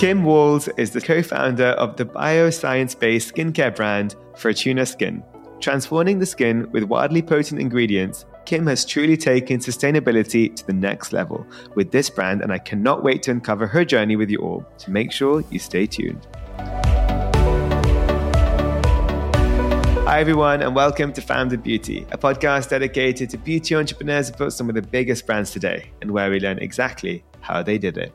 Kim Walls is the co founder of the bioscience based skincare brand Furtuna Skin. Transforming the skin with wildly potent ingredients, Kim has truly taken sustainability to the next level with this brand, and I cannot wait to uncover her journey with you all. So make sure you stay tuned. Hi, everyone, and welcome to Founded Beauty, a podcast dedicated to beauty entrepreneurs who built some of the biggest brands today and where we learn exactly how they did it.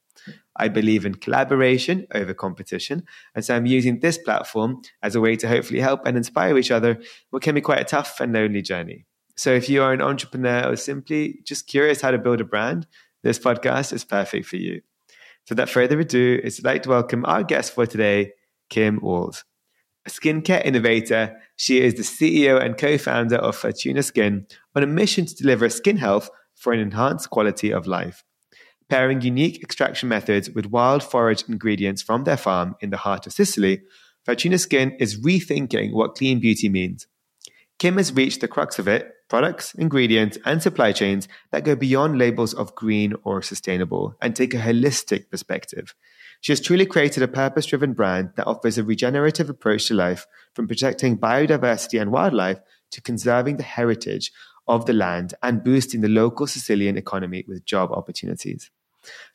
I believe in collaboration over competition. And so I'm using this platform as a way to hopefully help and inspire each other, what can be quite a tough and lonely journey. So if you are an entrepreneur or simply just curious how to build a brand, this podcast is perfect for you. So without further ado, it's like to welcome our guest for today, Kim Walls. A skincare innovator, she is the CEO and co-founder of Furtuna Skin on a mission to deliver skin health for an enhanced quality of life pairing unique extraction methods with wild forage ingredients from their farm in the heart of Sicily, Furtuna Skin is rethinking what clean beauty means. Kim has reached the crux of it products, ingredients, and supply chains that go beyond labels of green or sustainable and take a holistic perspective. She has truly created a purpose driven brand that offers a regenerative approach to life from protecting biodiversity and wildlife to conserving the heritage of the land and boosting the local Sicilian economy with job opportunities.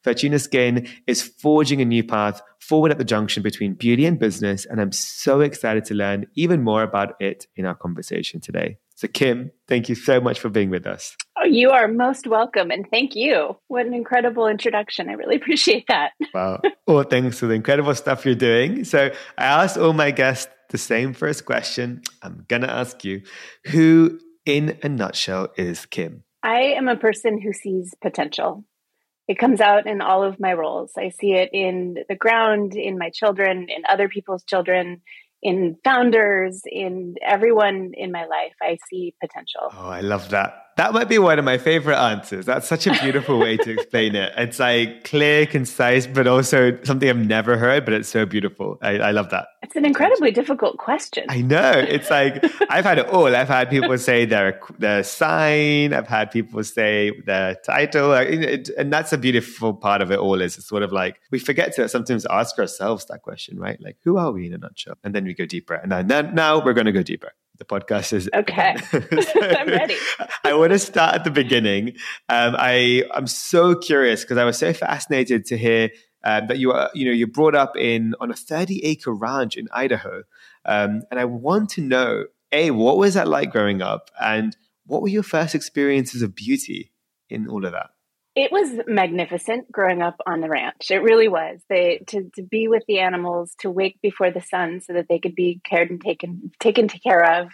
Furtuna Skin is forging a new path forward at the junction between beauty and business, and I'm so excited to learn even more about it in our conversation today. So, Kim, thank you so much for being with us. Oh, you are most welcome, and thank you. What an incredible introduction. I really appreciate that. wow. Well, thanks for the incredible stuff you're doing. So, I asked all my guests the same first question. I'm going to ask you who, in a nutshell, is Kim? I am a person who sees potential it comes out in all of my roles. I see it in the ground, in my children, in other people's children, in founders, in everyone in my life. I see potential. Oh, I love that. That might be one of my favorite answers. That's such a beautiful way to explain it. It's like clear, concise, but also something I've never heard, but it's so beautiful. I, I love that. It's an incredibly difficult question. I know. It's like I've had it all. I've had people say their their sign. I've had people say their title, and that's a beautiful part of it all. Is it's sort of like we forget to sometimes ask ourselves that question, right? Like, who are we in a nutshell? And then we go deeper, and then now we're going to go deeper the podcast is okay. so, I'm ready. I want to start at the beginning. Um, I I'm so curious because I was so fascinated to hear um, that you are you know you're brought up in on a 30 acre ranch in Idaho, um, and I want to know a what was that like growing up, and what were your first experiences of beauty in all of that? It was magnificent growing up on the ranch. It really was. They to, to be with the animals, to wake before the sun so that they could be cared and taken taken to care of.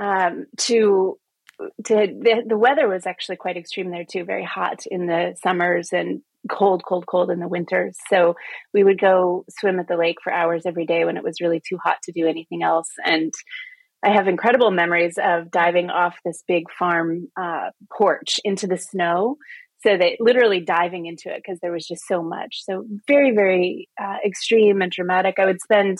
Um, to to the, the weather was actually quite extreme there too. Very hot in the summers and cold, cold, cold in the winters. So we would go swim at the lake for hours every day when it was really too hot to do anything else. And I have incredible memories of diving off this big farm uh, porch into the snow so that literally diving into it because there was just so much. So very very uh, extreme and dramatic i would spend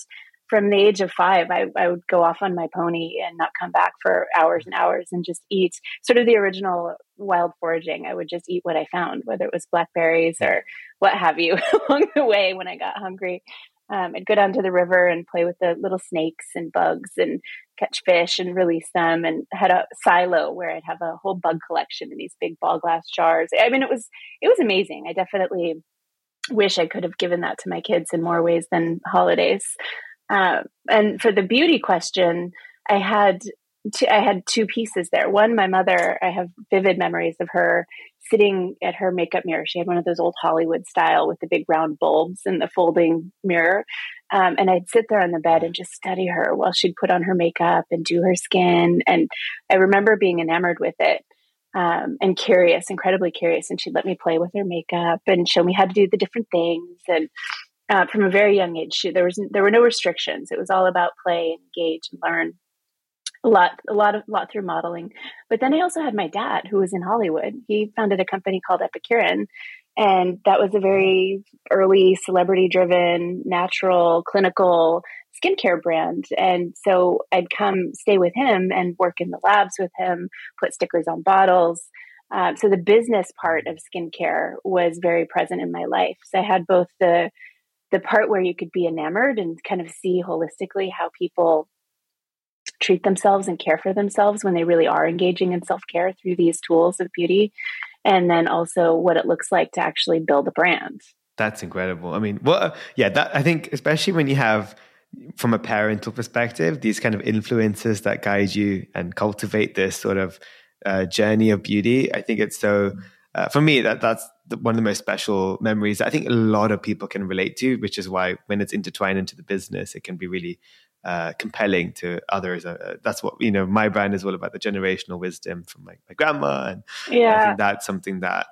from the age of five I, I would go off on my pony and not come back for hours and hours and just eat sort of the original wild foraging. I would just eat what i found whether it was blackberries or what have you along the way when i got hungry um, I'd go down to the river and play with the little snakes and bugs and catch fish and release them and had a silo where I'd have a whole bug collection in these big ball glass jars. I mean, it was, it was amazing. I definitely wish I could have given that to my kids in more ways than holidays. Uh, and for the beauty question, I had I had two pieces there. One, my mother, I have vivid memories of her sitting at her makeup mirror. She had one of those old Hollywood style with the big round bulbs and the folding mirror. Um, and I'd sit there on the bed and just study her while she'd put on her makeup and do her skin. And I remember being enamored with it. Um, and curious, incredibly curious. And she'd let me play with her makeup and show me how to do the different things. And uh, from a very young age, she, there was there were no restrictions. It was all about play, engage, and learn. A lot a lot of lot through modeling. But then i also had my dad who was in hollywood. He founded a company called Epicuren and that was a very early celebrity driven natural clinical skincare brand. And so i'd come stay with him and work in the labs with him put stickers on bottles. Um, so the business part of skincare was very present in my life. So i had both the the part where you could be enamored and kind of see holistically how people treat themselves and care for themselves when they really are engaging in self care through these tools of beauty. And then also what it looks like to actually build a brand. That's incredible. I mean, well, yeah, that I think, especially when you have, from a parental perspective, these kind of influences that guide you and cultivate this sort of uh, journey of beauty. I think it's so, uh, for me, that that's the, one of the most special memories I think a lot of people can relate to, which is why when it's intertwined into the business, it can be really uh, compelling to others. Uh, that's what you know. My brand is all about the generational wisdom from my, my grandma, and yeah. I think that's something that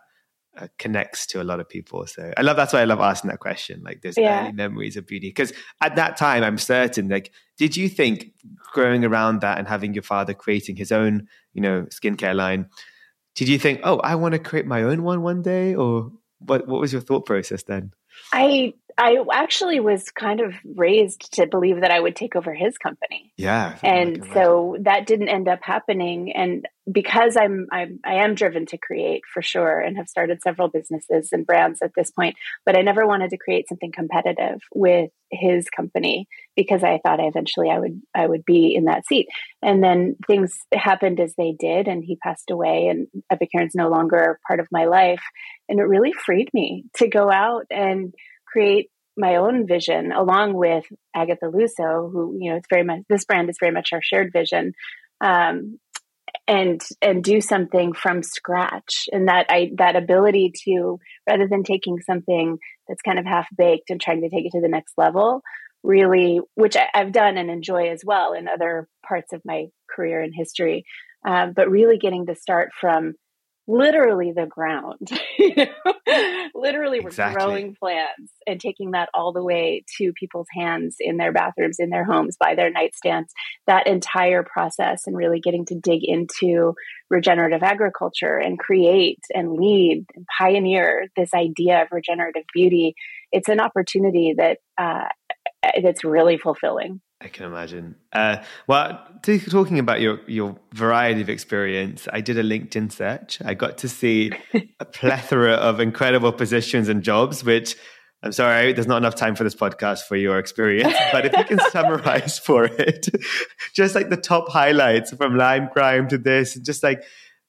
uh, connects to a lot of people. So I love that's why I love asking that question. Like, there's yeah. early memories of beauty because at that time, I'm certain. Like, did you think growing around that and having your father creating his own, you know, skincare line? Did you think, oh, I want to create my own one one day, or what? What was your thought process then? I I actually was kind of raised to believe that I would take over his company. Yeah. And so that didn't end up happening. And because I'm, I'm, I am driven to create for sure and have started several businesses and brands at this point, but I never wanted to create something competitive with his company because I thought eventually I would, I would be in that seat. And then things happened as they did and he passed away and Epicuren's no longer part of my life. And it really freed me to go out and create my own vision along with Agatha Luczo, who, you know, it's very much, this brand is very much our shared vision. Um, and and do something from scratch and that i that ability to rather than taking something that's kind of half baked and trying to take it to the next level really which I, have done and enjoy as well in other parts of my career and history um, but really getting to start from literally the ground. literally, we're exactly. growing plants and taking that all the way to people's hands in their bathrooms, in their homes, by their nightstands. That entire process, and really getting to dig into regenerative agriculture and create and lead and pioneer this idea of regenerative beauty. It's an opportunity that uh, that's really fulfilling. I can imagine. Uh, well, talking about your your variety of experience, I did a LinkedIn search. I got to see a plethora of incredible positions and jobs, which I'm sorry, there's not enough time for this podcast for your experience. But if you can summarize for it, just like the top highlights from Lime Crime to this, just like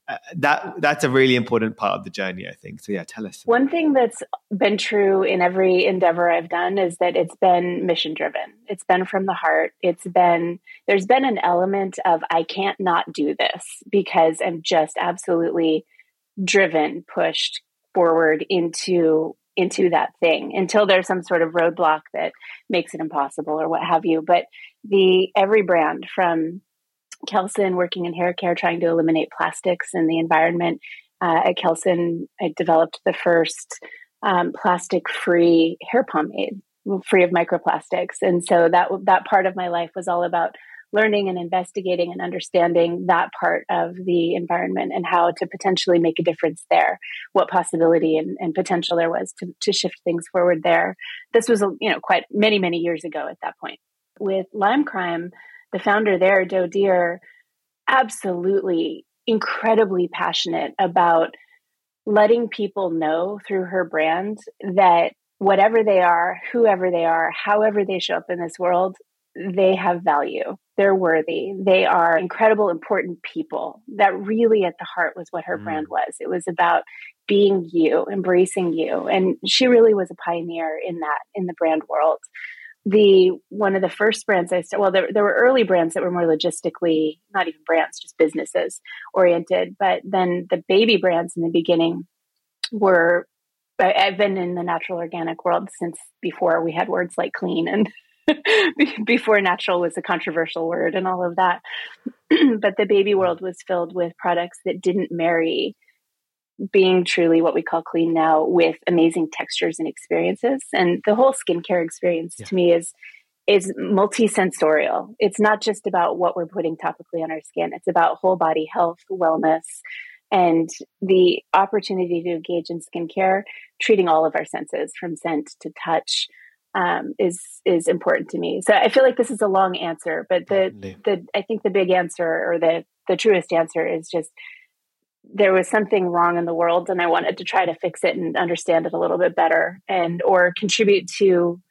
uh, that that's a really important part of the journey i think. So yeah tell us. One thing that's been true in every endeavor i've done is that it's been mission driven it's been from the heart. It's been there's been an element of i can't not do this because i'm just absolutely driven pushed forward into into that thing until there's some sort of roadblock that makes it impossible or what have you. But the every brand from Kelson, working in hair care, trying to eliminate plastics in the environment. Uh, at Kelson, I developed the first um, plastic-free hair pomade, free of microplastics, and so that that part of my life was all about learning and investigating and understanding that part of the environment and how to potentially make a difference there what possibility and, and, potential there was to, to shift things forward there. This was you know quite many many years ago at that point. With lime crime the founder there, Doe Deer, absolutely incredibly passionate about letting people know through her brand that whatever they are, whoever they are, however they show up in this world, they have value. They're worthy. They are incredible, important people. That really at the heart was what her mm. brand was. It was about being you, embracing you. And she really was a pioneer in that, in the brand world the one of the first brands I started, well, there, there were early brands that were more logistically, not even brands, just businesses oriented. But then the baby brands in the beginning were, I've been in the natural organic world since before we had words like clean and before natural was a controversial word and all of that. but the baby world was filled with products that didn't marry being truly what we call clean now with amazing textures and experiences. And the whole skincare experience yeah. to me is is multisensorial. It's not just about what we're putting topically on our skin. It's about whole body health, wellness, and the opportunity to engage in skincare, treating all of our senses from scent to touch, um, is is important to me. So I feel like this is a long answer, but the the I think the big answer or the the truest answer is just there was something wrong in the world and I wanted to try to fix it and understand it a little bit better and or contribute to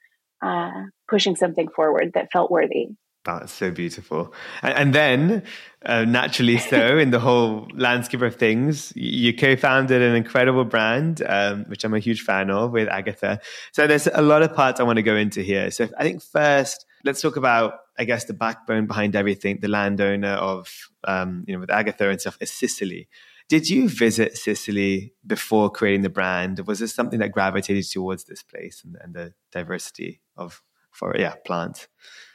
uh, pushing something forward that felt worthy. That's so beautiful. And, and then, uh, naturally so, in the whole landscape of things, you co founded an incredible brand, um, which I'm a huge fan of with Agatha. So there's a lot of parts I want to go into here. So I think first, let's talk about, I guess, the backbone behind everything, the landowner of, um, you know, with Agatha and stuff is Sicily. Did you visit Sicily before creating the brand? Was this something that gravitated towards this place and, and the diversity of, for yeah, plants?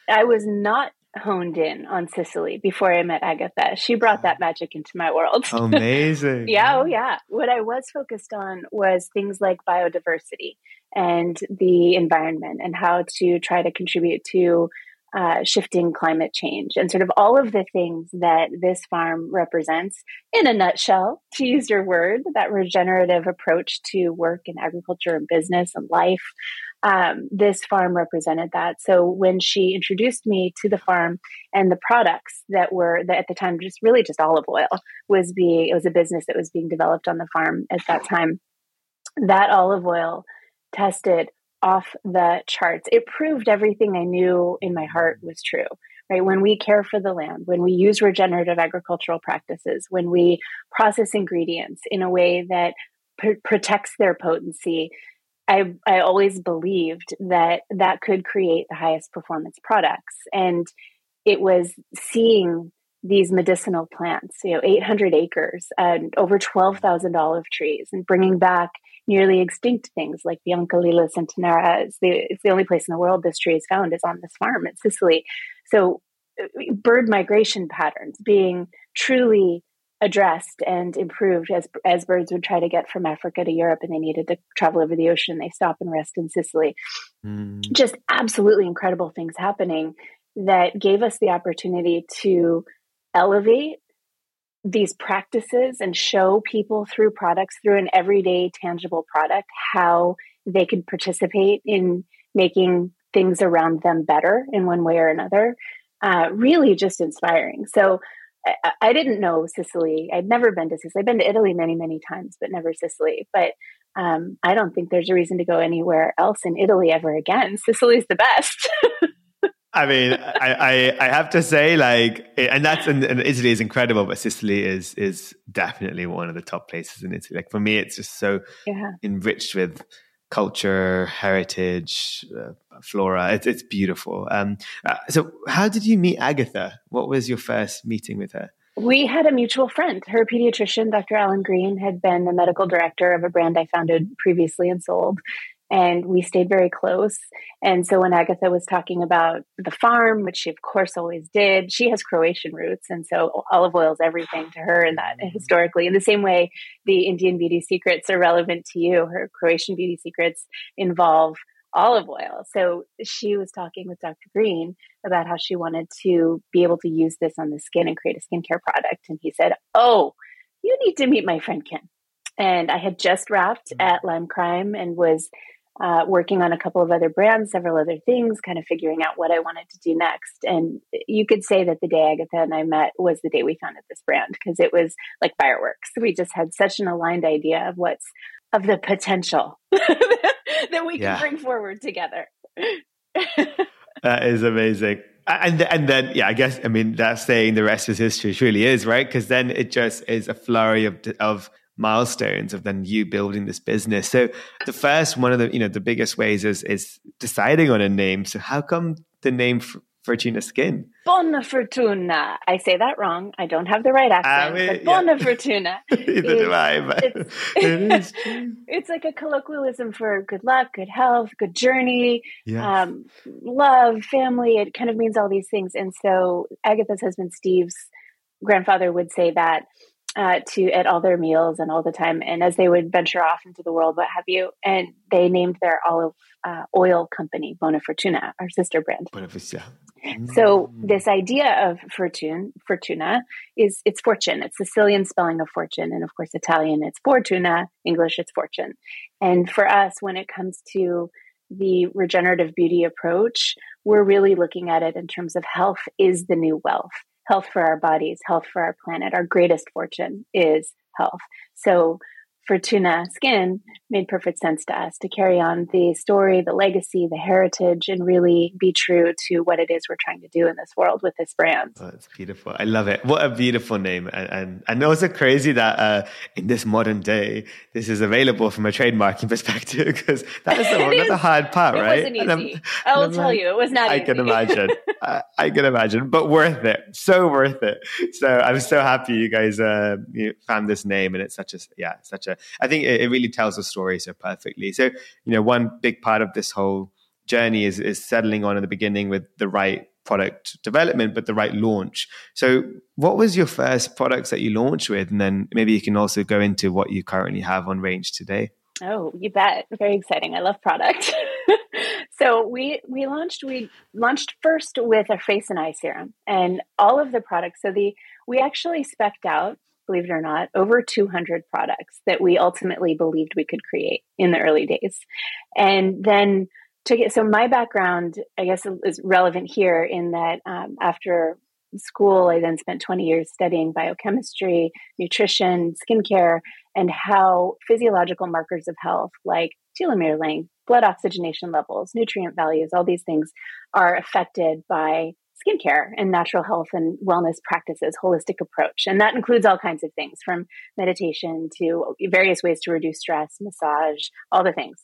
I was not honed in on Sicily before I met Agatha. She brought that magic into my world. Oh, amazing. yeah, oh yeah. What I was focused on was things like biodiversity and the environment and how to try to contribute to uh, shifting climate change and sort of all of the things that this farm represents in a nutshell, to use your word, that regenerative approach to work in agriculture and business and life. Um, this farm represented that. So when she introduced me to the farm and the products that were that at the time just really just olive oil was being it was a business that was being developed on the farm at that time. That olive oil tested off the charts. It proved everything I knew in my heart was true. Right? When we care for the land, when we use regenerative agricultural practices, when we process ingredients in a way that pr- protects their potency, I, I always believed that that could create the highest performance products. And it was seeing these medicinal plants, you know, 800 acres and over 12,000 olive trees and bringing back nearly extinct things like Bianca centenara. It's the, it's the only place in the world this tree is found is on this farm in Sicily. So uh, bird migration patterns being truly addressed and improved as as birds would try to get from Africa to Europe and they needed to travel over the ocean. They stop and rest in Sicily. Mm. Just absolutely incredible things happening that gave us the opportunity to elevate these practices and show people through products, through an everyday tangible product, how they could participate in making things around them better in one way or another. Uh, really just inspiring. So I, I, didn't know Sicily. I'd never been to Sicily. I've been to Italy many, many times, but never Sicily. But um, I don't think there's a reason to go anywhere else in Italy ever again. Sicily's the best. I mean, I, I, I have to say, like, and that's and, and, Italy is incredible, but Sicily is is definitely one of the top places in Italy. Like for me, it's just so yeah. enriched with culture, heritage, uh, flora. It's it's beautiful. Um, uh, so, how did you meet Agatha? What was your first meeting with her? We had a mutual friend. Her pediatrician, Dr. Alan Green, had been the medical director of a brand I founded previously and sold and we stayed very close. And so when Agatha was talking about the farm, which she of course always did, she has Croatian roots, and so olive oil is everything to her. And that mm-hmm. historically, in the same way, the Indian beauty secrets are relevant to you. Her Croatian beauty secrets involve olive oil. So she was talking with Dr. Green about how she wanted to be able to use this on the skin and create a skincare product. And he said, "Oh, you need to meet my friend Kim." And I had just wrapped mm-hmm. at Lime Crime and was uh, working on a couple of other brands, several other things, kind of figuring out what I wanted to do next. And you could say that the day Agatha and I met was the day we founded this brand because it was like fireworks. We just had such an aligned idea of what's of the potential that we yeah. can bring forward together. that is amazing. And and then yeah, I guess I mean that's saying the rest is history. It really is right because then it just is a flurry of of milestones of then you building this business. So the first one of the you know the biggest ways is is deciding on a name. So how come the name Furtuna Skin? Buona Fortuna. I say that wrong. I don't have the right accent. I mean, but Buona yeah. Fortuna. Neither do I. But it's, it is it's like a colloquialism for good luck, good health, good journey, yes. um, love, family. It kind of means all these things. And so Agatha's husband Steve's grandfather would say that uh, to at all their meals and all the time. And as they would venture off into the world, what have you, and they named their olive uh, oil company Bona Furtuna, our sister brand. Bona Furtuna. So this idea of fortune, fortuna, is it's fortune. It's Sicilian spelling of fortune, and of course Italian it's fortuna. English it's fortune. And for us, when it comes to the regenerative beauty approach, we're really looking at it in terms of health is the new wealth health for our bodies, health for our planet. Our greatest fortune is health. So Furtuna Skin made perfect sense to us to carry on the story, the legacy, the heritage, and really be true to what it is we're trying to do in this world with this brand. Oh, that's beautiful. I love it. What a beautiful name. And, and, and also crazy that uh, in this modern day, this is available from a trademarking perspective because that is the, one, is, the hard part, it right? Wasn't easy. I will tell like, you, it was not easy. I easy. can imagine. I, I, can imagine, but worth it. So worth it. So I'm so happy you guys uh, you found this name and it's such a, yeah, such a, I think it, it really tells the story so perfectly. So, you know, one big part of this whole journey is, is settling on in the beginning with the right product development, but the right launch. So, what was your first products that you launched with? And then maybe you can also go into what you currently have on range today. Oh, you bet. Very exciting. I love product. so we we launched we launched first with a face and eye serum and all of the products. So the we actually specked out believe it or not, over 200 products that we ultimately believed we could create in the early days. And then took it. So my background, I guess, is relevant here in that um, after school, I then spent 20 years studying biochemistry, nutrition, skincare, and how physiological markers of health like telomere length, blood oxygenation levels, nutrient values, all these things are affected by skincare and natural health and wellness practices, holistic approach. And that includes all kinds of things from meditation to various ways to reduce stress, massage, all the things.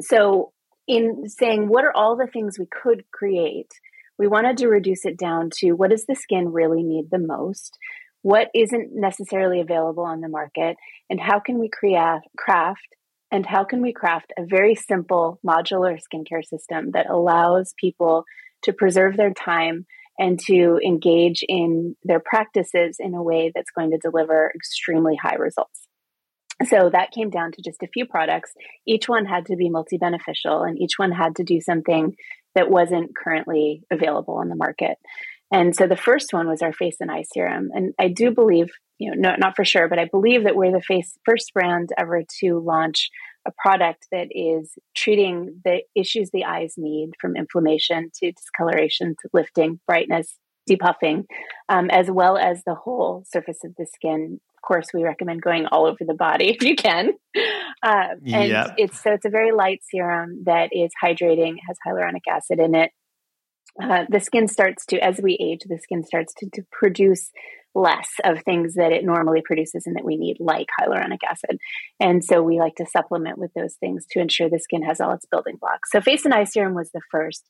So, in saying what are all the things we could create, we wanted to reduce it down to what does the skin really need the most? What isn't necessarily available on the market? And how can we create, craft and how can we craft a very simple modular skincare system that allows people to preserve their time and to engage in their practices in a way that's going to deliver extremely high results. So that came down to just a few products. Each one had to be multi beneficial and each one had to do something that wasn't currently available on the market. And so the first one was our face and eye serum. And I do believe, you know, no, not for sure, but I believe that we're the face first brand ever to launch a product that is treating the issues the eyes need from inflammation to discoloration to lifting, brightness, depuffing, um, as well as the whole surface of the skin. Of course, we recommend going all over the body if you can. Uh, and yep. it's so it's a very light serum that is hydrating, has hyaluronic acid in it. Uh, the skin starts to, as we age, the skin starts to, to produce less of things that it normally produces and that we need, like hyaluronic acid. And so we like to supplement with those things to ensure the skin has all its building blocks. So face and eye serum was the first.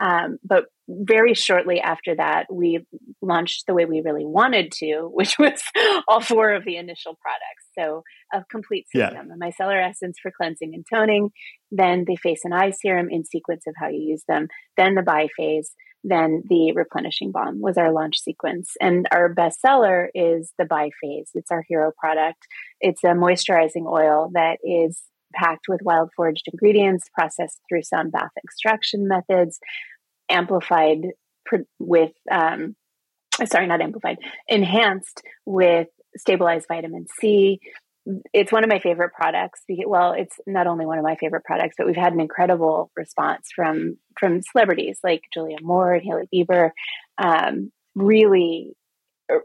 Um, but very shortly after that, we launched the way we really wanted to, which was all four of the initial products. So a complete system, yeah. a micellar essence for cleansing and toning, then the face and eye serum in sequence of how you use them, then the biphase, then the replenishing balm was our launch sequence. And our bestseller is the biphase. It's our hero product. It's a moisturizing oil that is packed with wild foraged ingredients, processed through some bath extraction methods, amplified with, um, sorry, not amplified, enhanced with stabilized vitamin C, it's one of my favorite products. Well, it's not only one of my favorite products, but we've had an incredible response from from celebrities like Julia Moore and Hailey Bieber. Um, really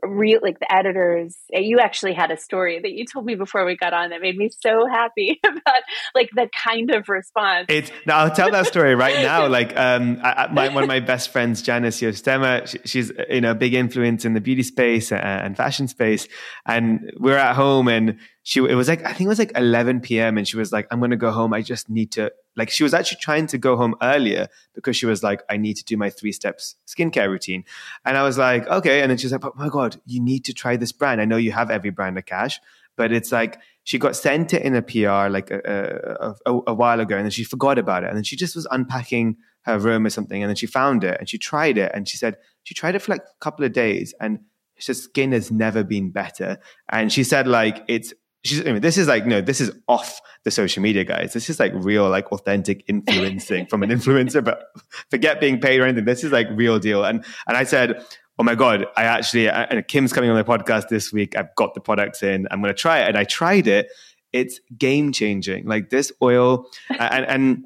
real like the editors you actually had a story that you told me before we got on that made me so happy about like the kind of response. It's now i'll tell that story right now. Like um I, my, one of my best friends Janice Joostema she, she's you know a big influence in the beauty space and, and fashion space. And we're at home and she it was like I think it was like 11 p.m. and she was like I'm to go home. I just need to like she was actually trying to go home earlier because she was like I need to do my three steps skincare routine. And I was like okay. And then she's like oh my god you need to try this brand. I know you have every brand of cash but it's like she got sent it in a PR like a, a, a, a while ago and then she forgot about it. And then she just was unpacking her room or something and then she found it and she tried it and she said she tried it for like a couple of days and Her skin has never been better. And she said, like, it's she's I mean, this is like no this is off the social media guys. This is like real like authentic influencing from an influencer but forget being paid or anything. This is like real deal. And and i said oh my god i actually and kim's coming on my podcast this week. I've got the products in. I'm going to try it. And i tried it. It's game changing. Like this oil and and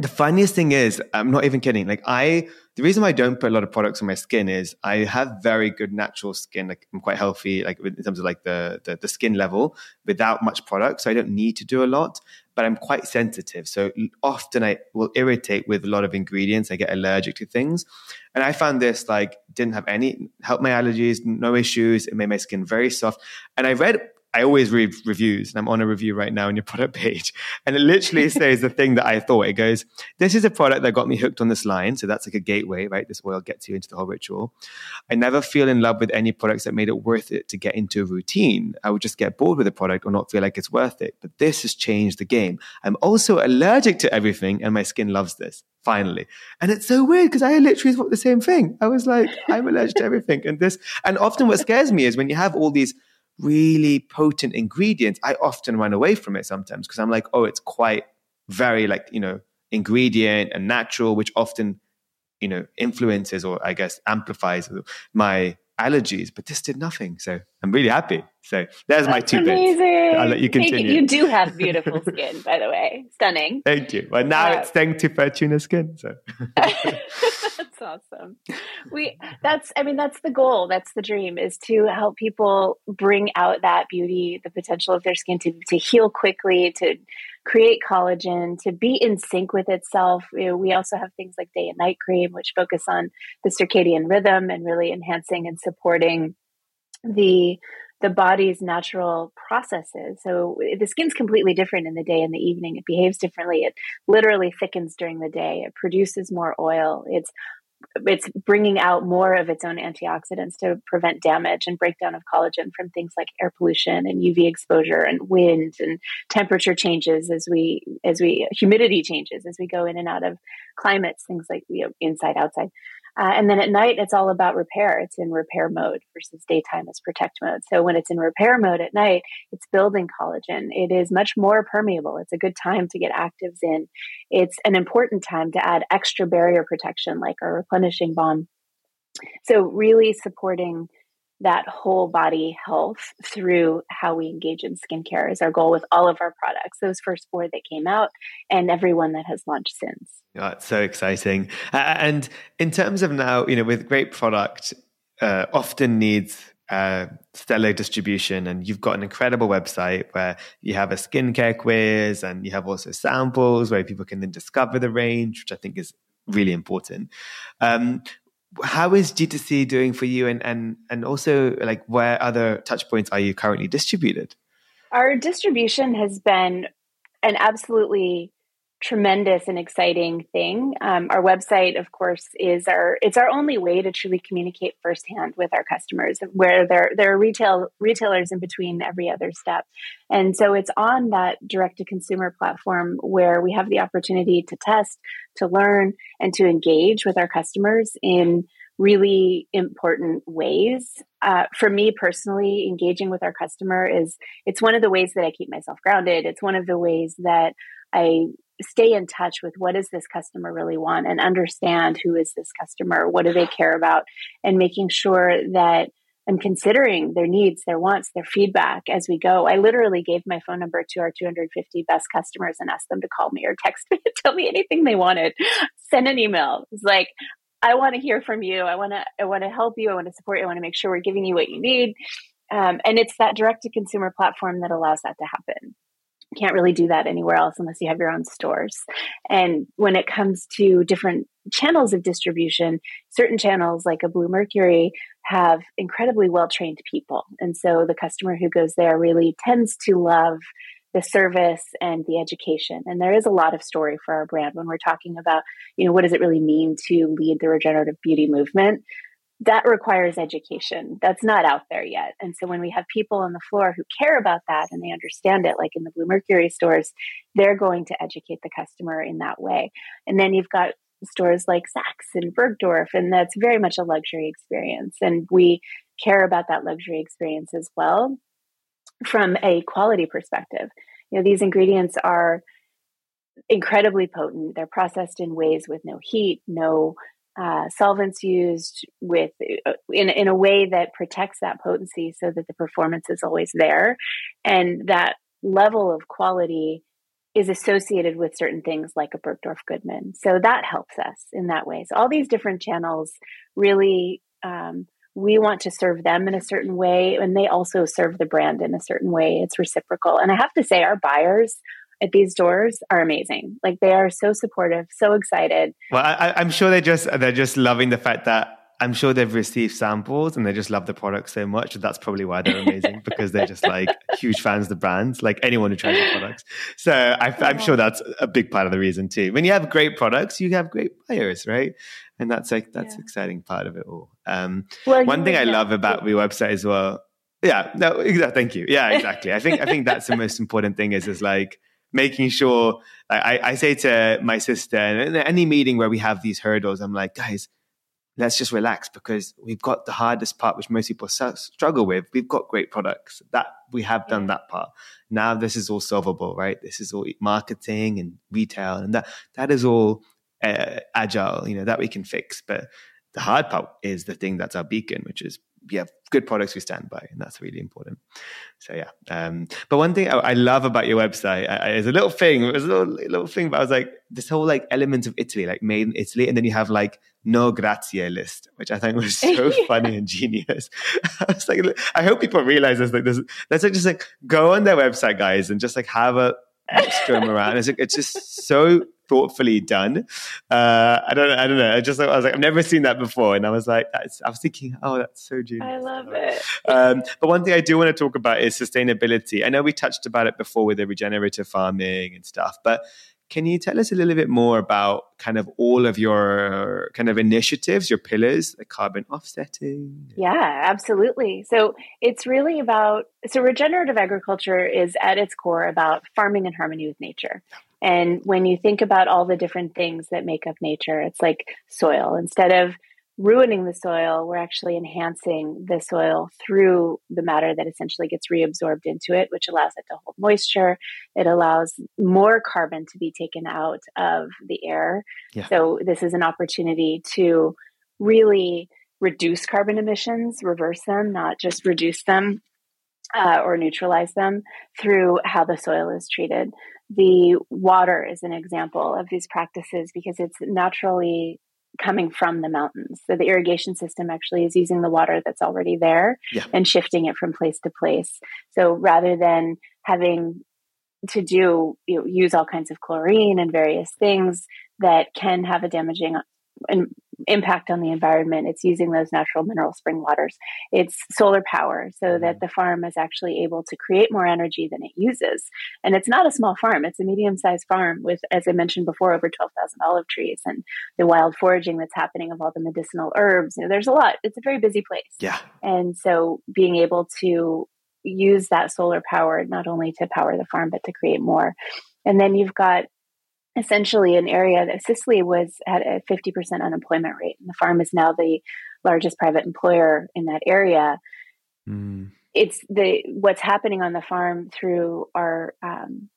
the funniest thing is i'm not even kidding like i the reason why I don't put a lot of products on my skin is I have very good natural skin. Like I'm quite healthy, like in terms of like the, the, the skin level without much product. So I don't need to do a lot, but I'm quite sensitive. So often I will irritate with a lot of ingredients. I get allergic to things. And I found this like didn't have any help my allergies, no issues. It made my skin very soft. And I read I always read reviews, and I'm on a review right now on your product page, and it literally says the thing that I thought. It goes, "This is a product that got me hooked on this line, so that's like a gateway, right? This oil gets you into the whole ritual. I never feel in love with any products that made it worth it to get into a routine. I would just get bored with the product or not feel like it's worth it. But this has changed the game. I'm also allergic to everything, and my skin loves this." Finally. And it's so weird because I literally thought the same thing. I was like, I'm allergic to everything. And this, and often what scares me is when you have all these really potent ingredients, I often run away from it sometimes because I'm like, oh, it's quite very like, you know, ingredient and natural, which often, you know, influences or I guess amplifies my allergies. But this did nothing. So I'm really happy. So there's my two amazing. bits. I'll let you continue. You do have beautiful skin, by the way. Stunning. Thank you. Well, now uh, it's thanks to Furtuna Skin. So that's awesome. We that's I mean that's the goal. That's the dream is to help people bring out that beauty, the potential of their skin to to heal quickly, to create collagen, to be in sync with itself. You know, we also have things like day and night cream, which focus on the circadian rhythm and really enhancing and supporting the the body's natural processes. So the skin's completely different in the day and the evening. It behaves differently. It literally thickens during the day. It produces more oil. It's it's bringing out more of its own antioxidants to prevent damage and breakdown of collagen from things like air pollution and UV exposure and wind and temperature changes as we as we humidity changes as we go in and out of climates things like you know inside outside uh, and then at night, it's all about repair. It's in repair mode versus daytime is protect mode. So when it's in repair mode at night, it's building collagen. It is much more permeable. It's a good time to get actives in. It's an important time to add extra barrier protection like our replenishing balm. So really supporting that whole body health through how we engage in skincare is our goal with all of our products. Those first four that came out and everyone that has launched since. Yeah, it's so exciting. Uh, and in terms of now, you know, with great product, uh, often needs uh, stellar distribution. And you've got an incredible website where you have a skincare quiz and you have also samples where people can then discover the range, which I think is really important. Um, how is D2C doing for you and, and, and also like where other touch points are you currently distributed? Our distribution has been an absolutely tremendous and exciting thing. Um, our website, of course, is our it's our only way to truly communicate firsthand with our customers, where there there are retail retailers in between every other step, and so it's on that direct to consumer platform where we have the opportunity to test, to learn, and to engage with our customers in really important ways. Uh, for me personally, engaging with our customer is it's one of the ways that I keep myself grounded. It's one of the ways that I stay in touch with what does this customer really want and understand who is this customer what do they care about and making sure that i'm considering their needs their wants their feedback as we go i literally gave my phone number to our 250 best customers and asked them to call me or text me tell me anything they wanted send an email it's like i want to hear from you. I want to i want to help you. I want to support you. I want to make sure we're giving you what you need. Um, and it's that direct to consumer platform that allows that to happen. You can't really do that anywhere else unless you have your own stores. And when it comes to different channels of distribution, certain channels like a Bluemercury have incredibly well trained people. And so the customer who goes there really tends to love the service and the education. And there is a lot of story for our brand when we're talking about, you know, what does it really mean to lead the regenerative beauty movement? that requires education. That's not out there yet. And so when we have people on the floor who care about that and they understand it, like in the Bluemercury stores, they're going to educate the customer in that way. And then you've got stores like Saks and Bergdorf, and that's very much a luxury experience. And we care about that luxury experience as well from a quality perspective. You know, these ingredients are incredibly potent. They're processed in ways with no heat, no uh, solvents used with uh, in in a way that protects that potency so that the performance is always there and that level of quality is associated with certain things like a Bergdorf Goodman. So that helps us in that way. So all these different channels really um, we want to serve them in a certain way and they also serve the brand in a certain way. It's reciprocal. And I have to say our buyers at these doors are amazing. Like they are so supportive, so excited. Well, I, I'm sure they just they're just loving the fact that I'm sure they've received samples and they just love the product so much. That's probably why they're amazing because they're just like huge fans of the brands, like anyone who tries the products. So I, am sure that's a big part of the reason too. When you have great products, you have great buyers, right? And that's like that's yeah. exciting part of it all. Um, well, one thing I love about the website as well. Yeah, no, exactly. Thank you. Yeah, exactly. I think I think that's the most important thing is is like making sure I, I say to my sister in any meeting where we have these hurdles, I'm like, guys, let's just relax because we've got the hardest part, which most people struggle with. We've got great products that we have done that part. Now this is all solvable, right? This is all marketing and retail, and that that is all uh, agile, you know, that we can fix. But the hard part is the thing that's our beacon, which is we have good products we stand by, and that's really important. So yeah. Um, but one thing I, I, love about your website I, is a little thing. It was a little, little thing, but I was like this whole like element of Italy, like made in Italy, and then you have like no grazie list, which I think was so funny and genius. I was like, I hope people realize this. Like this, let's like just like go on their website, guys, and just like have a strum around. It's like it's just so thoughtfully done. Uh, I don't, I don't know. I just, I was like, I've never seen that before, and I was like, I was thinking, oh, that's so genius. I love it. Um, but one thing I do want to talk about is sustainability. I know we touched about it before with the regenerative farming and stuff, but can you tell us a little bit more about kind of all of your kind of initiatives, your pillars, the carbon offsetting? Yeah, absolutely. So it's really about so regenerative agriculture is at its core about farming in harmony with nature. And when you think about all the different things that make up nature, it's like soil. Instead of ruining the soil, we're actually enhancing the soil through the matter that essentially gets reabsorbed into it, which allows it to hold moisture. It allows more carbon to be taken out of the air. Yeah. So, this is an opportunity to really reduce carbon emissions, reverse them, not just reduce them uh, or neutralize them through how the soil is treated. The water is an example of these practices because it's naturally coming from the mountains. So the irrigation system actually is using the water that's already there yeah. and shifting it from place to place. So rather than having to do you know, use all kinds of chlorine and various things that can have a damaging impact on the environment. It's using those natural mineral spring waters. It's solar power so that mm-hmm. the farm is actually able to create more energy than it uses. And it's not a small farm, it's a medium sized farm with, as I mentioned before, over 12,000 olive trees and the wild foraging that's happening of all the medicinal herbs. You know, there's a lot. It's a very busy place. Yeah. And so being able to use that solar power not only to power the farm, but to create more. And then you've got essentially an area that Sicily was at a 50% unemployment rate. And the farm is now the largest private employer in that area. Mm. It's the what's happening on the farm through our um,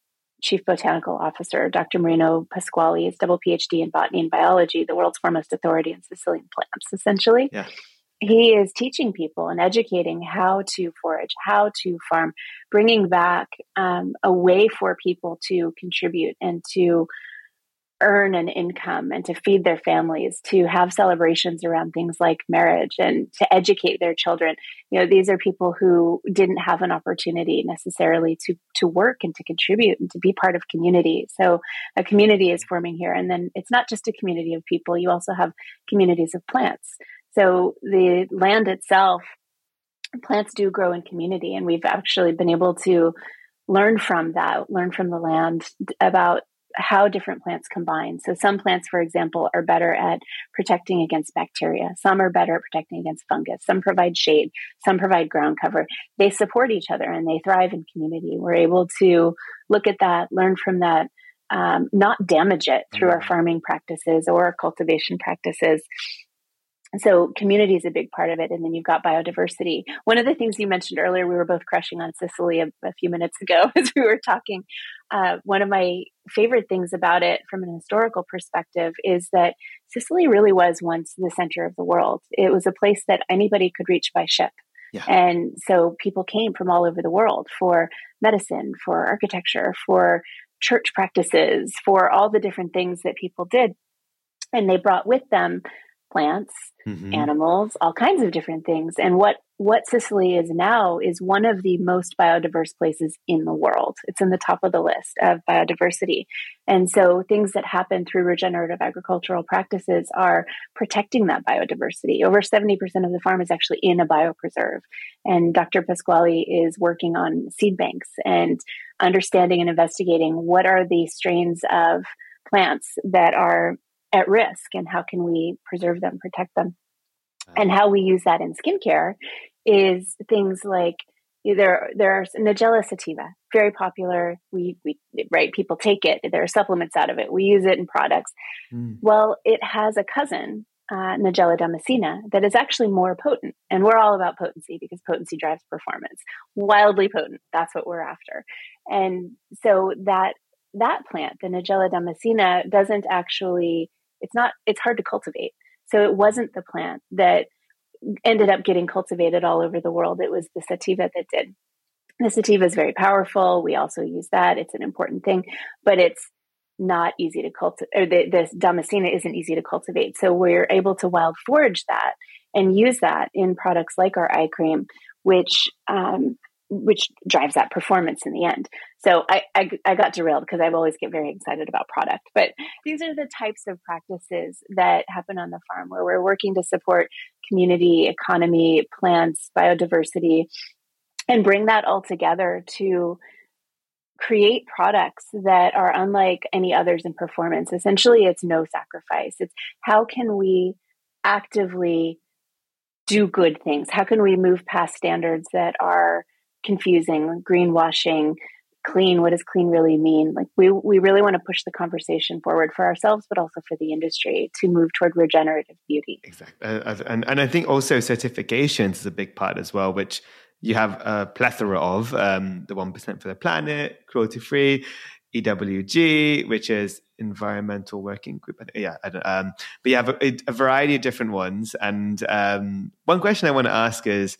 chief botanical officer, Dr. Marino Pasquale, is double PhD in botany and biology, the world's foremost authority in Sicilian plants, essentially. Yeah he is teaching people and educating how to forage, how to farm, bringing back um, a way for people to contribute and to earn an income and to feed their families, to have celebrations around things like marriage and to educate their children. You know, these are people who didn't have an opportunity necessarily to to work and to contribute and to be part of community. So a community is forming here. And then it's not just a community of people, you also have communities of plants. So the land itself, plants do grow in community, and we've actually been able to learn from that, learn from the land about how different plants combine. So some plants, for example, are better at protecting against bacteria. Some are better at protecting against fungus. Some provide shade. Some provide ground cover. They support each other and they thrive in community. We're able to look at that, learn from that, um, not damage it through our mm-hmm. farming practices or our cultivation practices so community is a big part of it. And then you've got biodiversity. One of the things you mentioned earlier we were both crushing on sicily a, a few minutes ago as we were talking. Uh, one of my favorite things about it from an historical perspective is that sicily really was once the center of the world. It was a place that anybody could reach by ship. Yeah. and so people came from all over the world for medicine for architecture for church practices for all the different things that people did. And they brought with them plants, mm-hmm. animals, all kinds of different things. And what what Sicily is now is one of the most biodiverse places in the world. It's in the top of the list of biodiversity. And so things that happen through regenerative agricultural practices are protecting that biodiversity. Over 70% of the farm is actually in a biopreserve. And Dr. Pasquale is working on seed banks and understanding and investigating what are the strains of plants that are at risk and how can we preserve them, protect them. And how we use that in skincare is things like there there's Nigella sativa, very popular. We we right people take it. There are supplements out of it. We use it in products. Mm. Well, it has a cousin, uh, Nigella damascena, that is actually more potent. And we're all about potency because potency drives performance. Wildly potent. That's what we're after. And so that that plant, the Nigella damascena, doesn't actually it's not it's hard to cultivate. So it wasn't the plant that ended up getting cultivated all over the world. It was the sativa that did. The sativa is very powerful. We also use that. It's an important thing but it's not easy to cultivate or the, this damascena isn't easy to cultivate. So we're able to wild forage that and use that in products like our eye cream which um, which drives that performance in the end. So I, I, I got derailed because I always get very excited about product. But these are the types of practices that happen on the farm where we're working to support community, economy, plants, biodiversity, and bring that all together to create products that are unlike any others in performance. Essentially, it's no sacrifice. It's how can we actively do good things? How can we move past standards that are confusing, greenwashing, clean. What does clean really mean? Like we we really want to push the conversation forward for ourselves, but also for the industry to move toward regenerative beauty. Exactly, uh, and and I think also certifications is a big part as well, which you have a plethora of um, the one percent for the planet, cruelty free. EWG, which is Environmental Working Group. Yeah, um, but you have a, a, variety of different ones. And um, one question I want to ask is,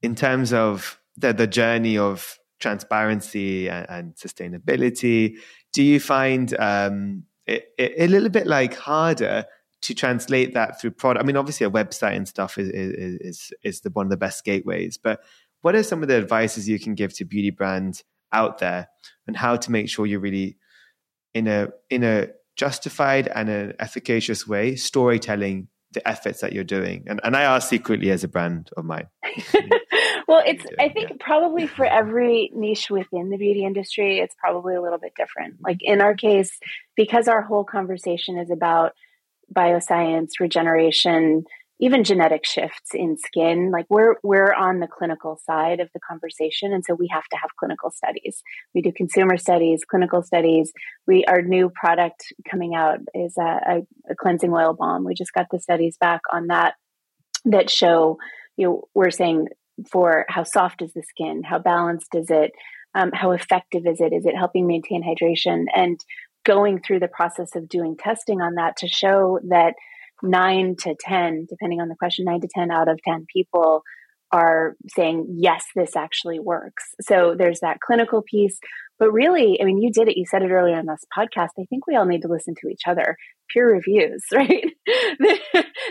in terms of the, the journey of transparency and, and sustainability, do you find um, it, it, a little bit like harder to translate that through product? I mean, obviously, a website and stuff is is is, the, one of the best gateways. But what are some of the advices you can give to beauty brands out there, and how to make sure you're really in a in a justified and an efficacious way storytelling the efforts that you're doing? And and I ask secretly as a brand of mine. well, it's I think yeah. probably for every niche within the beauty industry, it's probably a little bit different. Like in our case, because our whole conversation is about bioscience, regeneration, even genetic shifts in skin like we're we're on the clinical side of the conversation and so we have to have clinical studies. We do consumer studies clinical studies. We our new product coming out is a, a, a cleansing oil balm. We just got the studies back on that that show you know we're saying for how soft is the skin how balanced is it um, how effective is it is it helping maintain hydration and going through the process of doing testing on that to show that nine to 10, depending on the question, nine to 10 out of 10 people are saying, yes, this actually works. So there's that clinical piece. But really, I mean, you did it. You said it earlier in this podcast. I think we all need to listen to each other. Peer reviews, right? Those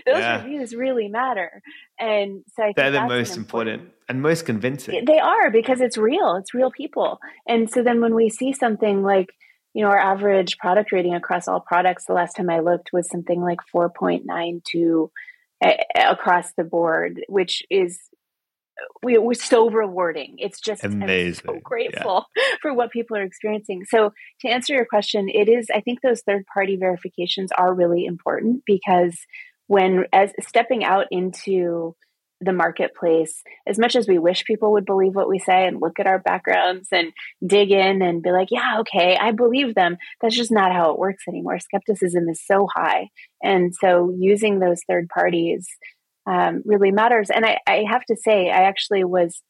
yeah. reviews really matter. And so I think they're the most important, important and most convincing. They are because it's real. It's real people. And so then when we see something like, you know, our average product rating across all products, the last time I looked was something like 4.92 eh, eh, across the board, which is we was so rewarding. It's just amazing. I'm so grateful yeah. for what people are experiencing. So to answer your question, it is I think those third party verifications are really important because when as stepping out into the marketplace as much as we wish people would believe what we say and look at our backgrounds and dig in and be like yeah okay i believe them. That's just not how it works anymore. Skepticism is so high. And so using those third parties um, really matters. And I, I, have to say, I actually was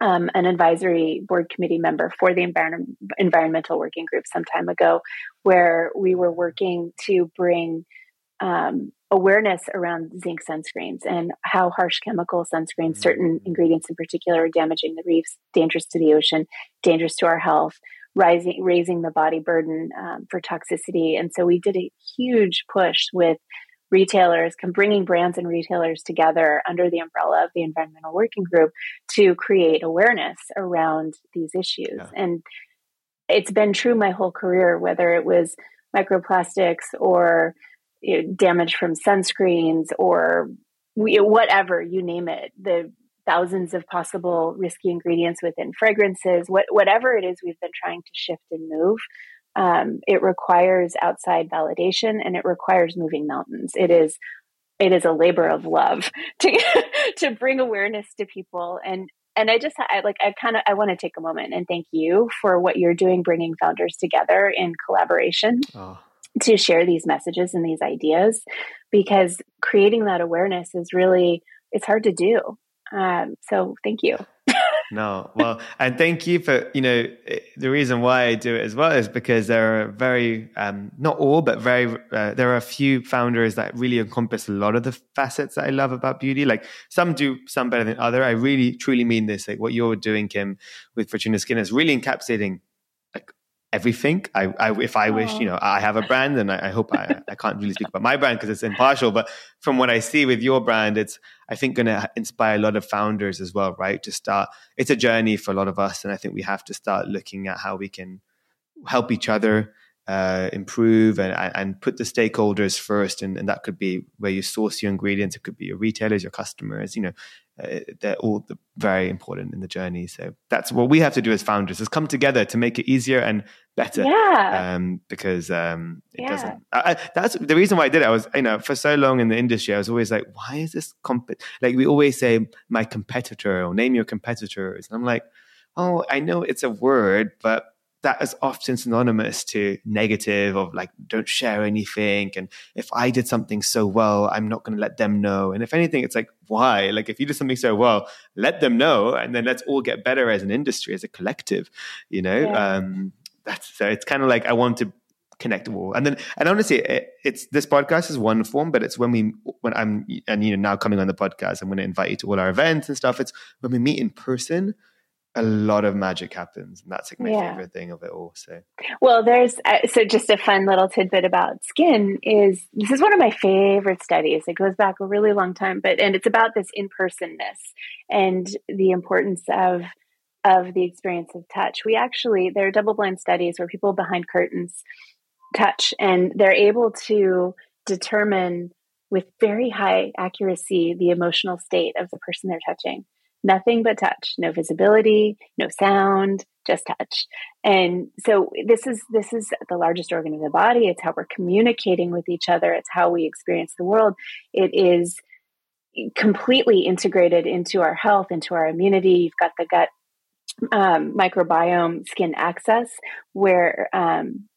um, an advisory board committee member for the environment, environmental working group some time ago, where we were working to bring um, awareness around zinc sunscreens and how harsh chemical sunscreens, mm-hmm. certain ingredients in particular, are damaging the reefs, dangerous to the ocean, dangerous to our health, rising, raising the body burden um, for toxicity. And so we did a huge push with retailers, bringing brands and retailers together under the umbrella of the Environmental Working Group to create awareness around these issues. Yeah. And it's been true my whole career, whether it was microplastics or you know, damage from sunscreens or whatever you name it the thousands of possible risky ingredients within fragrances what, whatever it is we've been trying to shift and move um, it requires outside validation and it requires moving mountains. It is it is a labor of love to to bring awareness to people. And and i just i like i kind of i want to take a moment and thank you for what you're doing bringing founders together in collaboration. Oh to share these messages and these ideas because creating that awareness is really it's hard to do. Um, so thank you. No well and thank you for you know the reason why i do it as well is because there are very um, not all but very uh, there are a few founders that really encompass a lot of the facets that i love about beauty. Like some do some better than other. I really truly mean this. Like what you're doing kim with Furtuna Skin is really encapsulating everything. I, I if I wish, you know, I have a brand, and I, I hope I, I can't really speak about my brand because it's impartial. But from what I see with your brand, it's I think going to inspire a lot of founders as well, right? To start, it's a journey for a lot of us, and I think we have to start looking at how we can help each other uh, improve and, and put the stakeholders first. And, and, that could be where you source your ingredients. It could be your retailers, your customers, you know, uh, they're all very important in the journey. So that's what we have to do as founders is come together to make it easier and better. Yeah. Um, because um, it yeah. doesn't, I, that's the reason why I did it. I was, you know, for so long in the industry, I was always like, why is this comp, like we always say my competitor or name your competitors. And I'm like, oh, I know it's a word, but that is often synonymous to negative of like don't share anything and if i did something so well i'm not going to let them know and if anything it's like why like if you did something so well let them know and then let's all get better as an industry as a collective you know yeah. um that's so it's kind of like i want to connect all and then and honestly it, it's this podcast is one form but it's when we when i'm and you know now coming on the podcast i'm going to invite you to all our events and stuff. It's when we meet in person a lot of magic happens and that's like my yeah. favorite thing of it all so. Well there's uh, so just a fun little tidbit about skin is this is one of my favorite studies. It goes back a really long time but and it's about this in-personness and the importance of of the experience of touch. We actually there are double blind studies where people behind curtains touch and they're able to determine with very high accuracy the emotional state of the person they're touching. Nothing but touch. No visibility no sound just touch. And so this is this is the largest organ of the body. It's how we're communicating with each other. It's how we experience the world. It is completely integrated into our health into our immunity. You've got the gut um, microbiome skin axis where um,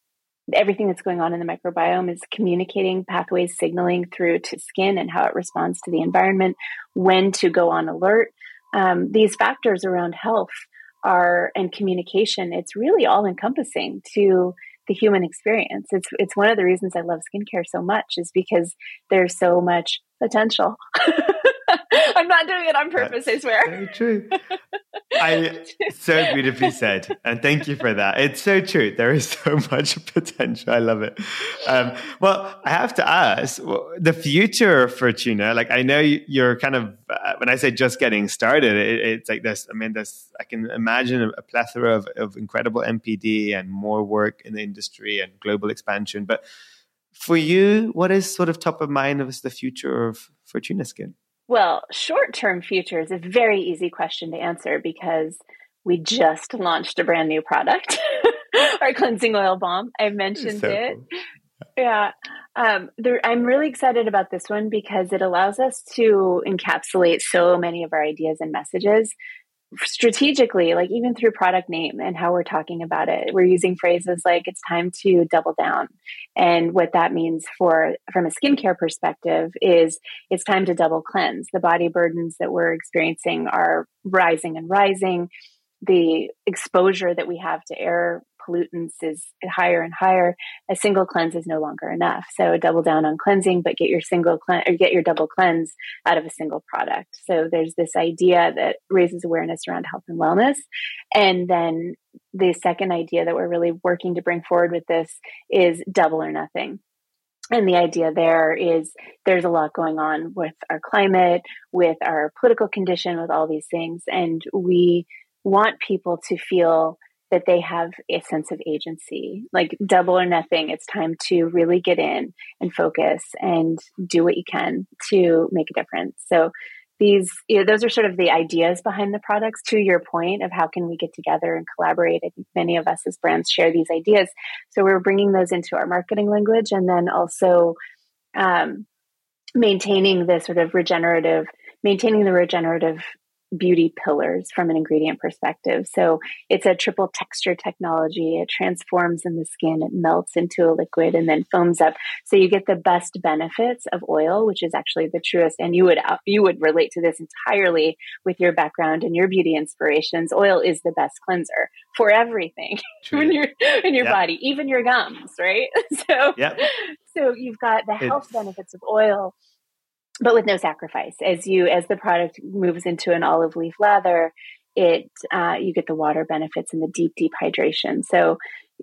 everything that's going on in the microbiome is communicating pathways signaling through to skin and how it responds to the environment when to go on alert um, these factors around health are and communication it's really all encompassing to the human experience it's it's one of the reasons i love skincare so much is because there's so much potential I'm not doing it on purpose, That's I swear. Very true. I so beautifully said, and thank you for that. It's so true. There is so much potential. I love it. Um, well, I have to ask the future Furtuna. Like, I know you're kind of uh, when I say just getting started, it, it's like this. I mean, this. I can imagine a, a plethora of, of incredible NPD and more work in the industry and global expansion, but for you, what is sort of top of mind as the future of Furtuna Skin? Well, short term future is a very easy question to answer because we just launched a brand new product, our cleansing oil balm. I mentioned so it. Cool. Yeah. Um, there, I'm really excited about this one because it allows us to encapsulate so many of our ideas and messages strategically, like even through product name and how we're talking about it, we're using phrases like it's time to double down. And what that means for from a skincare perspective is it's time to double cleanse. The body burdens that we're experiencing are rising and rising. The exposure that we have to air pollutants is higher and higher, a single cleanse is no longer enough. So double down on cleansing, but get your single cleanse or get your double cleanse out of a single product. So there's this idea that raises awareness around health and wellness. And then the second idea that we're really working to bring forward with this is double or nothing. And the idea there is there's a lot going on with our climate, with our political condition, with all these things. And we want people to feel that they have a sense of agency. Like double or nothing it's time to really get in and focus and do what you can to make a difference. So these you know, those are sort of the ideas behind the products. To your point of how can we get together and collaborate i think many of us as brands share these ideas. So we're bringing those into our marketing language and then also um, maintaining the sort of regenerative maintaining the regenerative beauty pillars from an ingredient perspective. So it's a triple texture technology. It transforms in the skin, it melts into a liquid and then foams up. So you get the best benefits of oil, which is actually the truest. And you would uh, you would relate to this entirely with your background and your beauty inspirations. Oil is the best cleanser for everything in your in your yep. body, even your gums, right? so yep. so you've got the health it's... benefits of oil but with no sacrifice. As you as the product moves into an olive leaf lather, it uh, you get the water benefits and the deep deep hydration. So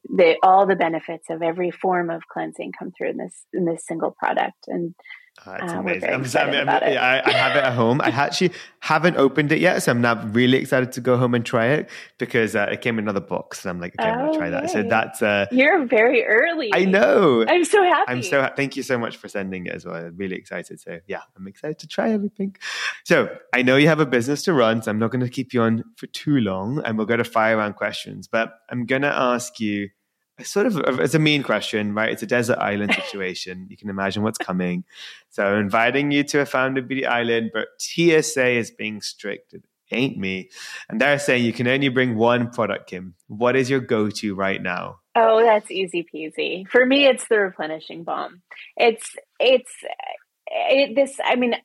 the all the benefits of every form of cleansing come through in this in this single product and Oh, it's uh, amazing. I'm, I'm, I'm, I, I, have it at home. I actually haven't opened it yet, so I'm now really excited to go home and try it because uh, it came in another box, and I'm like, okay, I'm gonna try that. So that's uh, you're very early. I know. I'm so happy. I'm so. Ha- thank you so much for sending it as well. I'm really excited. So yeah, I'm excited to try everything. So I know you have a business to run, so I'm not going to keep you on for too long, and we'll go to fire round questions. But I'm going to ask you sort of it's a mean question, right? It's a desert island situation. you can imagine what's coming. So inviting you to a Found Beauty Island, but TSA is being strict. It ain't me. And they're saying you can only bring one product, Kim. What is your go-to right now? Oh, that's easy peasy. For me, it's the replenishing balm. It's it's it, this. I mean,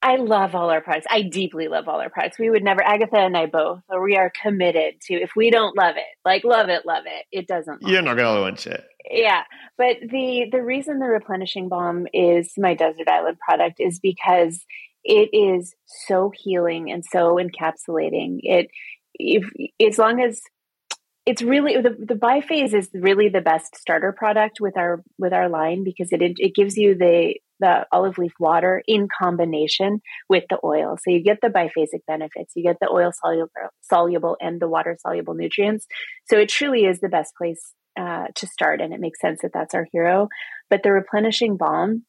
I love all our products. I deeply love all our products. We would never, Agatha and I both, we are committed to if we don't love it, like love it, love it, it doesn't. You're not gonna launch it. Yeah, but the the reason the replenishing balm is my desert island product is because it is so healing and so encapsulating. It if as long as it's really the, the biphase is really the best starter product with our with our line because it it gives you the the olive leaf water in combination with the oil. So you get the biphasic benefits. You get the oil soluble, soluble and the water soluble nutrients. So it truly is the best place uh, to start, and it makes sense that that's our hero. But the replenishing balm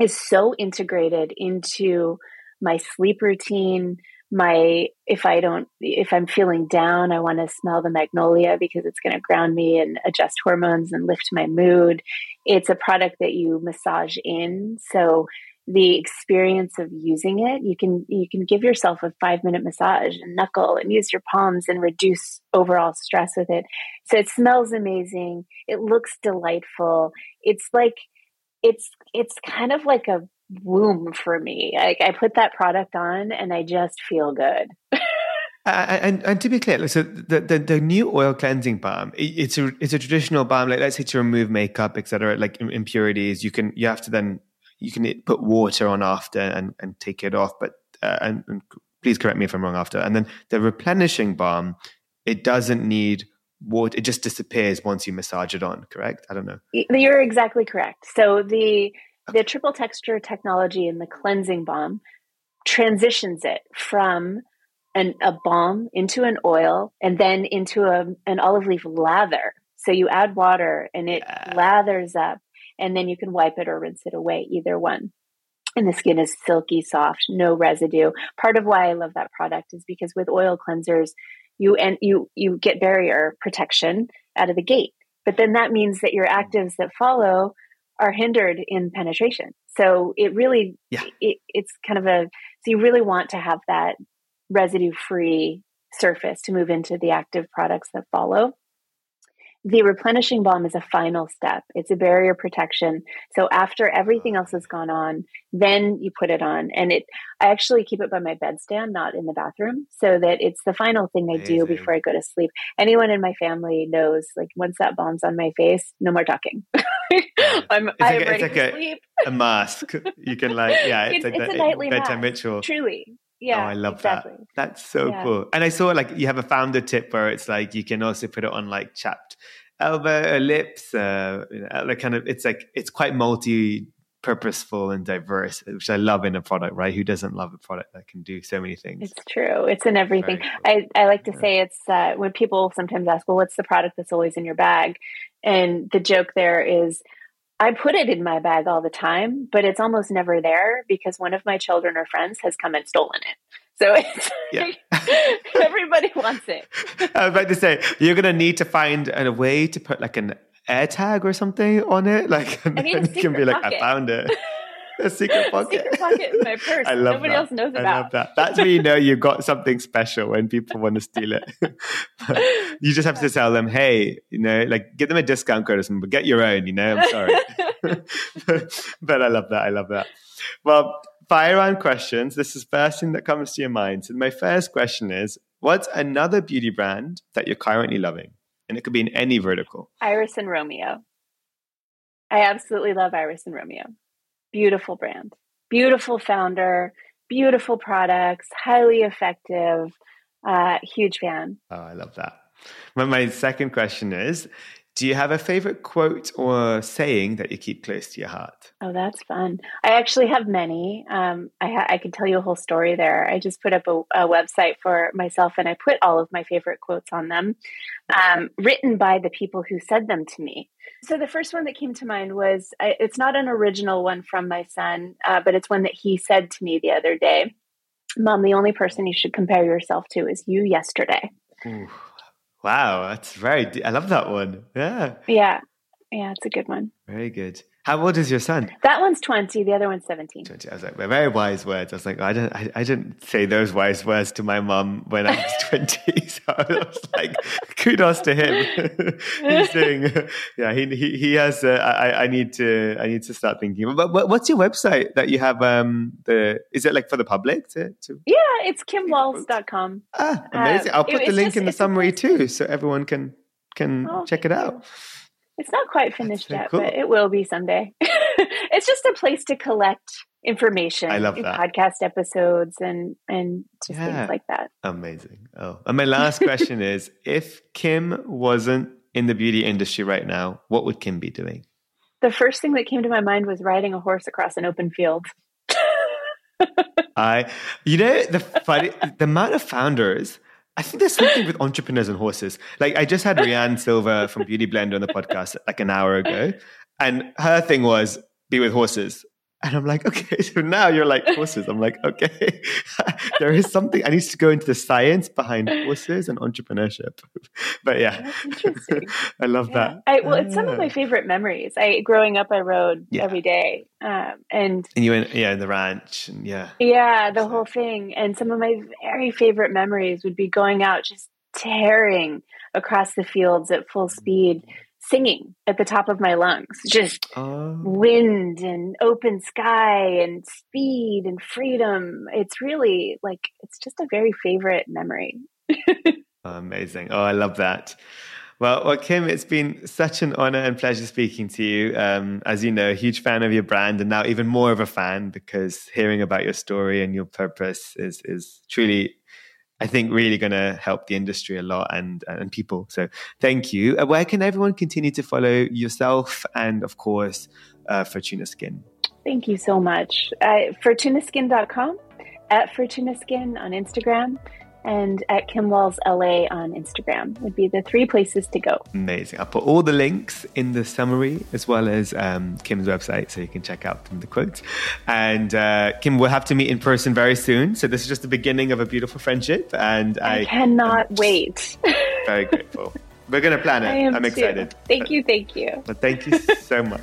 is so integrated into my sleep routine, my if i don't if i'm feeling down i want to smell the magnolia because it's going to ground me and adjust hormones and lift my mood. It's a product that you massage in. So the experience of using it you can you can give yourself a five minute massage and knuckle and use your palms and reduce overall stress with it. So it smells amazing. It looks delightful. It's like it's it's kind of like a womb for me. Like I put that product on and I just feel good. Uh, and, and to be clear, so the, the, the new oil cleansing balm, it's a it's a traditional balm. Like let's say to remove makeup, etc., like impurities. You can you have to then you can put water on after and, and take it off. But uh, and, and please correct me if I'm wrong after. And then the replenishing balm, it doesn't need water. It just disappears once you massage it on. Correct? I don't know. You're exactly correct. So the the triple texture technology in the cleansing balm transitions it from an, a balm into an oil and then into a, an olive leaf lather. So you add water and it yeah. lathers up, and then you can wipe it or rinse it away, either one. And the skin is silky soft, no residue. Part of why I love that product is because with oil cleansers, you and you you get barrier protection out of the gate. But then that means that your actives that follow are hindered in penetration. So it really, yeah. it, it's kind of a, so you really want to have that residue free surface to move into the active products that follow. The replenishing balm is a final step. It's a barrier protection. So after everything else has gone on, then you put it on. And it I actually keep it by my bedstand, not in the bathroom, so that it's the final thing I Amazing. do before I go to sleep. Anyone in my family knows like once that balm's on my face, no more talking. I'm, it's I'm like, ready it's like to a, sleep. a mask. You can like yeah, it's, it's like it's that, a nightly bedtime mask, ritual. Truly. Yeah. Oh, I love exactly. that. That's so yeah. cool. And I saw like you have a founder tip where it's like you can also put it on like chapped elbow, uh, lips, uh, like kind of. It's like it's quite multi purposeful and diverse, which I love in a product, right? Who doesn't love a product that can do so many things? It's true. It's in everything. Cool. I, I like to yeah. say it's uh, when people sometimes ask, well, what's the product that's always in your bag? And the joke there is, I put it in my bag all the time, but it's almost never there because one of my children or friends has come and stolen it. So it's yeah. everybody wants it. I was about to say you're gonna need to find a way to put like an air tag or something on it. Like I need a you can be like, pocket. I found it. A secret pocket. secret pocket in my purse. I love Nobody that. else knows about. I love that. That's when you know you've got something special when people want to steal it. you just have to tell them, hey, you know, like give them a discount code or something, but get your own, you know, I'm sorry. but, but I love that. I love that. Well, fire on questions. This is first thing that comes to your mind. So my first question is, what's another beauty brand that you're currently loving? And it could be in any vertical. Iris and Romeo. I absolutely love Iris and Romeo. Beautiful brand, beautiful founder, beautiful products, highly effective. Uh, huge fan. Oh, I love that. But my second question is do you have a favorite quote or saying that you keep close to your heart? Oh, that's fun. I actually have many. Um, I, ha- I could tell you a whole story there. I just put up a, a, website for myself and I put all of my favorite quotes on them, um, written by the people who said them to me. So the first one that came to mind was I, it's not an original one from my son, uh, but it's one that he said to me the other day. Mom, the only person you should compare yourself to is you yesterday. Ooh. Wow, that's very. I love that one. Yeah. Yeah, yeah, it's a good one. Very good. How old is your son? That one's 20, the other one's 17. 20. I was like, very wise words. I was like, I didn't, I, I didn't say those wise words to my mom when I was 20. So I was like, kudos to him. He's doing, yeah, he, he, he has, uh, I, I need to, I need to start thinking. But, what's your website that you have? Um, the, is it like for the public to, to Yeah, it's kimwalls.com. Ah, amazing. I'll put it, the link just, in the summary too, so everyone can, can oh, check it out. You. It's not quite finished so yet, cool. but it will be someday. it's just a place to collect information. I love that. Podcast episodes and and just yeah. things like that. Amazing. Oh, and my last question is: If Kim wasn't in the beauty industry right now, what would Kim be doing? The first thing that came to my mind was riding a horse across an open field. I, you know, the funny, the amount of founders I think there's something with entrepreneurs and horses. Like I just had Rea Ann Silva from Beauty Blender on the podcast like an hour ago, and her thing was be with horses. And I'm like, okay, so now you're like horses. I'm like, okay, there is something I need to go into the science behind horses and entrepreneurship. but yeah, I love yeah. that. I, well, it's some of my favorite memories. I growing up, I rode yeah. every day, um, and and you went yeah in the ranch and yeah yeah the so. whole thing. And some of my very favorite memories would be going out just tearing across the fields at full speed singing at the top of my lungs, just oh. wind and open sky and speed and freedom. It's really like, it's just a very favorite memory. Amazing. Oh, I love that. Well, well, Kim, it's been such an honor and pleasure speaking to you. Um, as you know, a huge fan of your brand, and now even more of a fan because hearing about your story and your purpose is is truly I think really going to help the industry a lot and and people. So thank you. Uh, where can everyone continue to follow yourself and of course uh, Furtuna Skin? Thank you so much. Uh, furtunaskin.com, at Furtuna Skin on Instagram, and at Kim Walls LA on Instagram would be the three places to go. Amazing. I'll put all the links in the summary as well as um, Kim's website so you can check out the quotes. And uh, Kim, we'll have to meet in person very soon. So this is just the beginning of a beautiful friendship. And I, I cannot wait. very grateful. We're going to plan it. I am I'm excited. Thank you. Thank you. But thank you so much.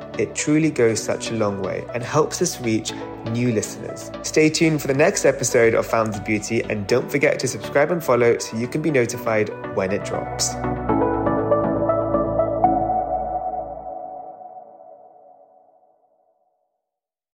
It truly goes such a long way and helps us reach new listeners. Stay tuned for the next episode of Founded Beauty and don't forget to subscribe and follow so you can be notified when it drops.